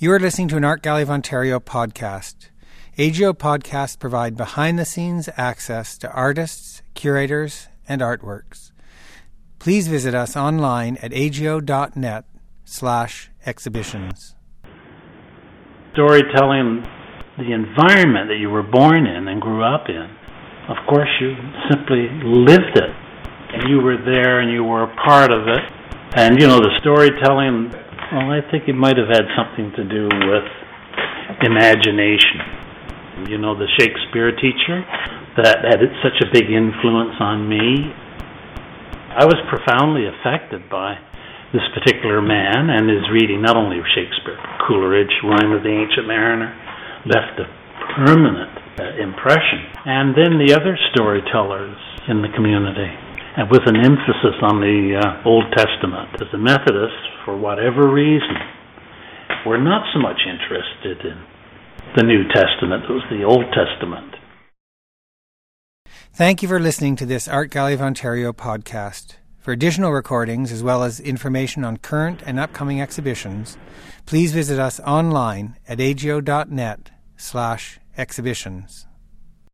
You are listening to an Art Gallery of Ontario podcast. AGO podcasts provide behind the scenes access to artists, curators, and artworks. Please visit us online at ago.net slash exhibitions. Storytelling, the environment that you were born in and grew up in, of course you simply lived it. And you were there and you were a part of it. And, you know, the storytelling well, I think it might have had something to do with imagination. You know, the Shakespeare teacher that had such a big influence on me. I was profoundly affected by this particular man and his reading not only of Shakespeare, Coleridge, Rime of the Ancient Mariner, left a permanent uh, impression. And then the other storytellers in the community and with an emphasis on the uh, Old Testament. As a Methodist, for whatever reason, were not so much interested in the New Testament, it was the Old Testament. Thank you for listening to this Art Gallery of Ontario podcast. For additional recordings, as well as information on current and upcoming exhibitions, please visit us online at ago.net slash exhibitions.